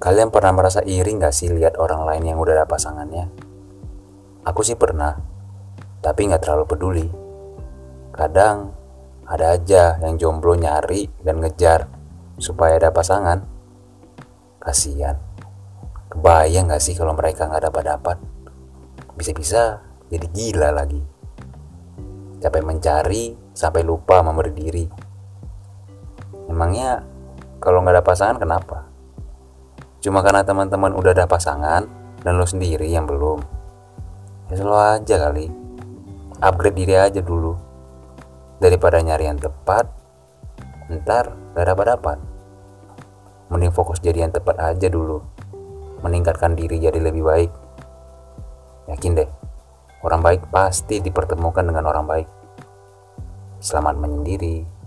Kalian pernah merasa iri gak sih lihat orang lain yang udah ada pasangannya? Aku sih pernah, tapi gak terlalu peduli. Kadang ada aja yang jomblo nyari dan ngejar supaya ada pasangan. Kasian. Kebayang gak sih kalau mereka gak dapat-dapat? Bisa-bisa jadi gila lagi. Capek mencari sampai lupa memberi diri. Emangnya kalau nggak ada pasangan kenapa? Cuma karena teman-teman udah ada pasangan dan lo sendiri yang belum. Ya selalu aja kali. Upgrade diri aja dulu. Daripada nyari yang tepat, ntar gak dapat-dapat. Mending fokus jadi yang tepat aja dulu. Meningkatkan diri jadi lebih baik. Yakin deh, orang baik pasti dipertemukan dengan orang baik. Selamat menyendiri.